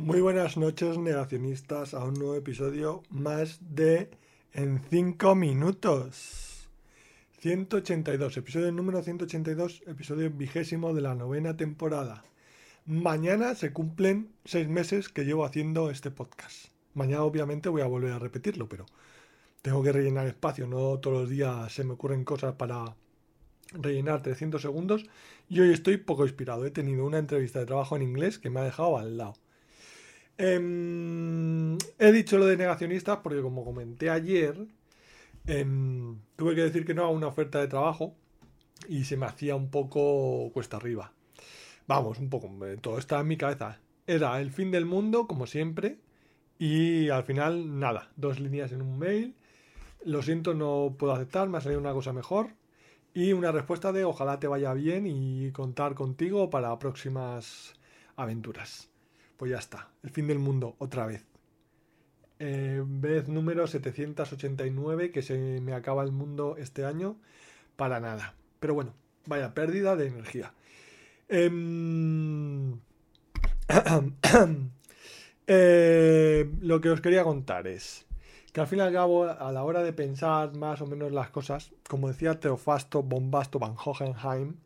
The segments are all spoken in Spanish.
Muy buenas noches, negacionistas, a un nuevo episodio más de En 5 minutos. 182, episodio número 182, episodio vigésimo de la novena temporada. Mañana se cumplen seis meses que llevo haciendo este podcast. Mañana obviamente voy a volver a repetirlo, pero tengo que rellenar espacio, no todos los días se me ocurren cosas para rellenar 300 segundos y hoy estoy poco inspirado. He tenido una entrevista de trabajo en inglés que me ha dejado al lado. Em, he dicho lo de negacionistas porque como comenté ayer, em, tuve que decir que no a una oferta de trabajo y se me hacía un poco cuesta arriba. Vamos, un poco, todo está en mi cabeza. Era el fin del mundo, como siempre, y al final nada, dos líneas en un mail. Lo siento, no puedo aceptar, me ha salido una cosa mejor. Y una respuesta de ojalá te vaya bien y contar contigo para próximas aventuras. Pues ya está, el fin del mundo, otra vez. Eh, vez número 789, que se me acaba el mundo este año, para nada. Pero bueno, vaya pérdida de energía. Em, eh, lo que os quería contar es que al fin y al cabo, a la hora de pensar más o menos las cosas, como decía Teofasto Bombasto Van Hohenheim,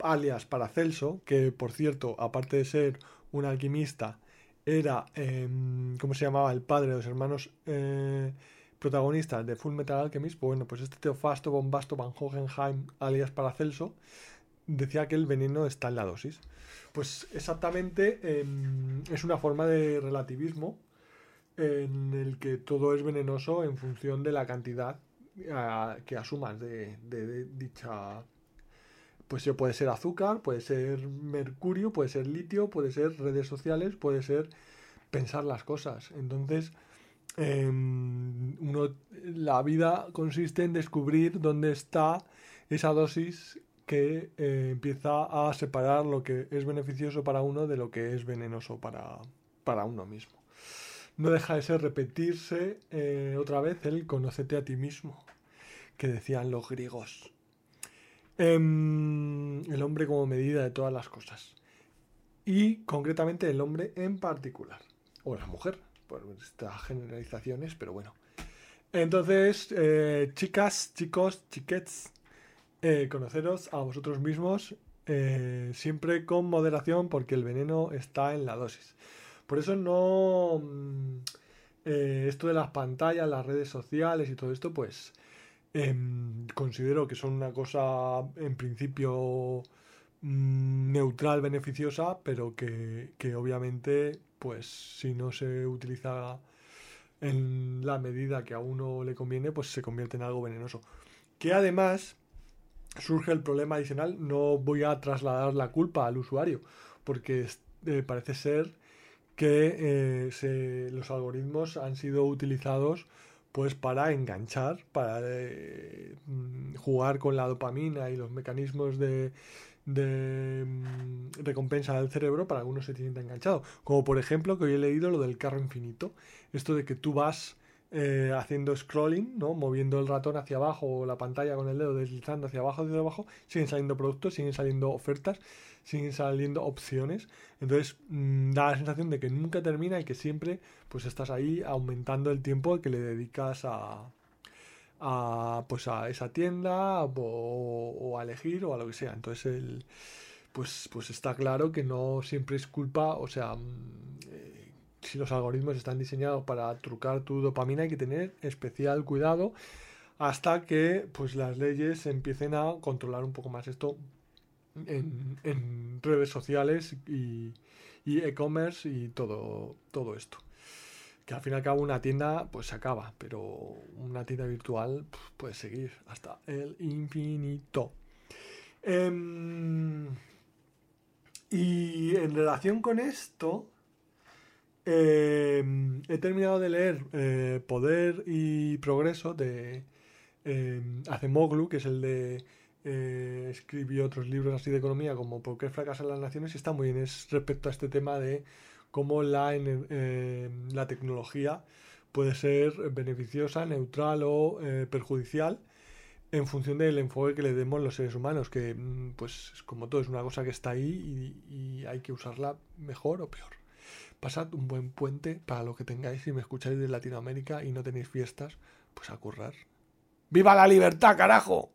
alias Paracelso, que por cierto, aparte de ser un alquimista, era, em, ¿cómo se llamaba? El padre de los hermanos eh, protagonistas de Full Metal Alchemist. Pues bueno, pues este Teofasto Bombasto Van Hohenheim, alias Paracelso, decía que el veneno está en la dosis. Pues exactamente em, es una forma de relativismo en el que todo es venenoso en función de la cantidad que asumas de dicha pues puede ser azúcar, puede ser mercurio, puede ser litio, puede ser redes sociales, puede ser pensar las cosas. Entonces, em, la vida consiste en descubrir dónde está esa dosis que eh, empieza a separar lo que es beneficioso para uno de lo que es venenoso para, para uno mismo. No deja de ser repetirse eh, otra vez el conócete a ti mismo, que decían los griegos. Em, el hombre como medida de todas las cosas. Y concretamente el hombre en particular. O la mujer, por estas generalizaciones, pero bueno. Entonces, eh, chicas, chicos, chiquets, eh, conoceros a vosotros mismos eh, siempre con moderación porque el veneno está en la dosis. Por eso no... Mm, esto de las pantallas, las redes sociales y todo esto, pues Em, considero que son una cosa en principio mm, neutral, beneficiosa, pero que, obviamente, pues si no se utiliza en la medida que a uno le conviene, pues se convierte en algo venenoso. Que además surge el problema adicional, no voy a trasladar la culpa al usuario, porque eh, parece ser que eh, los algoritmos han sido utilizados pues para enganchar, para eh, mm, jugar con la dopamina y los mecanismos de, de mm, recompensa del cerebro para que uno se sienta enganchado. Como por ejemplo que hoy he leído lo del carro infinito, esto de que tú vas eh, haciendo scrolling, ¿no? moviendo el ratón hacia abajo o la pantalla con el dedo deslizando hacia abajo, hacia abajo, siguen saliendo productos, siguen saliendo ofertas, siguen saliendo opciones. Entonces mm, da la sensación de que nunca termina y que siempre pues estás ahí aumentando el tiempo que le dedicas a, a pues a esa tienda o, a elegir o a lo que sea. Entonces el pues, pues está claro que no siempre es culpa, o sea, mm, eh, si los algoritmos están diseñados para trucar tu dopamina hay que tener especial cuidado hasta que pues las leyes empiecen a controlar un poco más esto en, redes sociales y, e-commerce y todo, todo esto. Que al fin y al cabo una tienda pues se acaba, pero una tienda virtual puede seguir hasta el infinito. Em, y en relación con esto, em, he terminado de leer eh, Poder y Progreso de eh, Acemoglu, que es el de eh, escribió otros libros así de economía como ¿Por qué fracasan las naciones? y está muy bien es respecto a este tema de cómo la, eh, la tecnología puede ser beneficiosa, neutral o eh, perjudicial en función del enfoque que le demos los seres humanos, que mm, pues como todo es una cosa que está ahí y, hay que usarla mejor o peor. Pasad un buen puente para lo que tengáis. Si me escucháis de Latinoamérica y no tenéis fiestas, pues a currar. ¡Viva la libertad, carajo!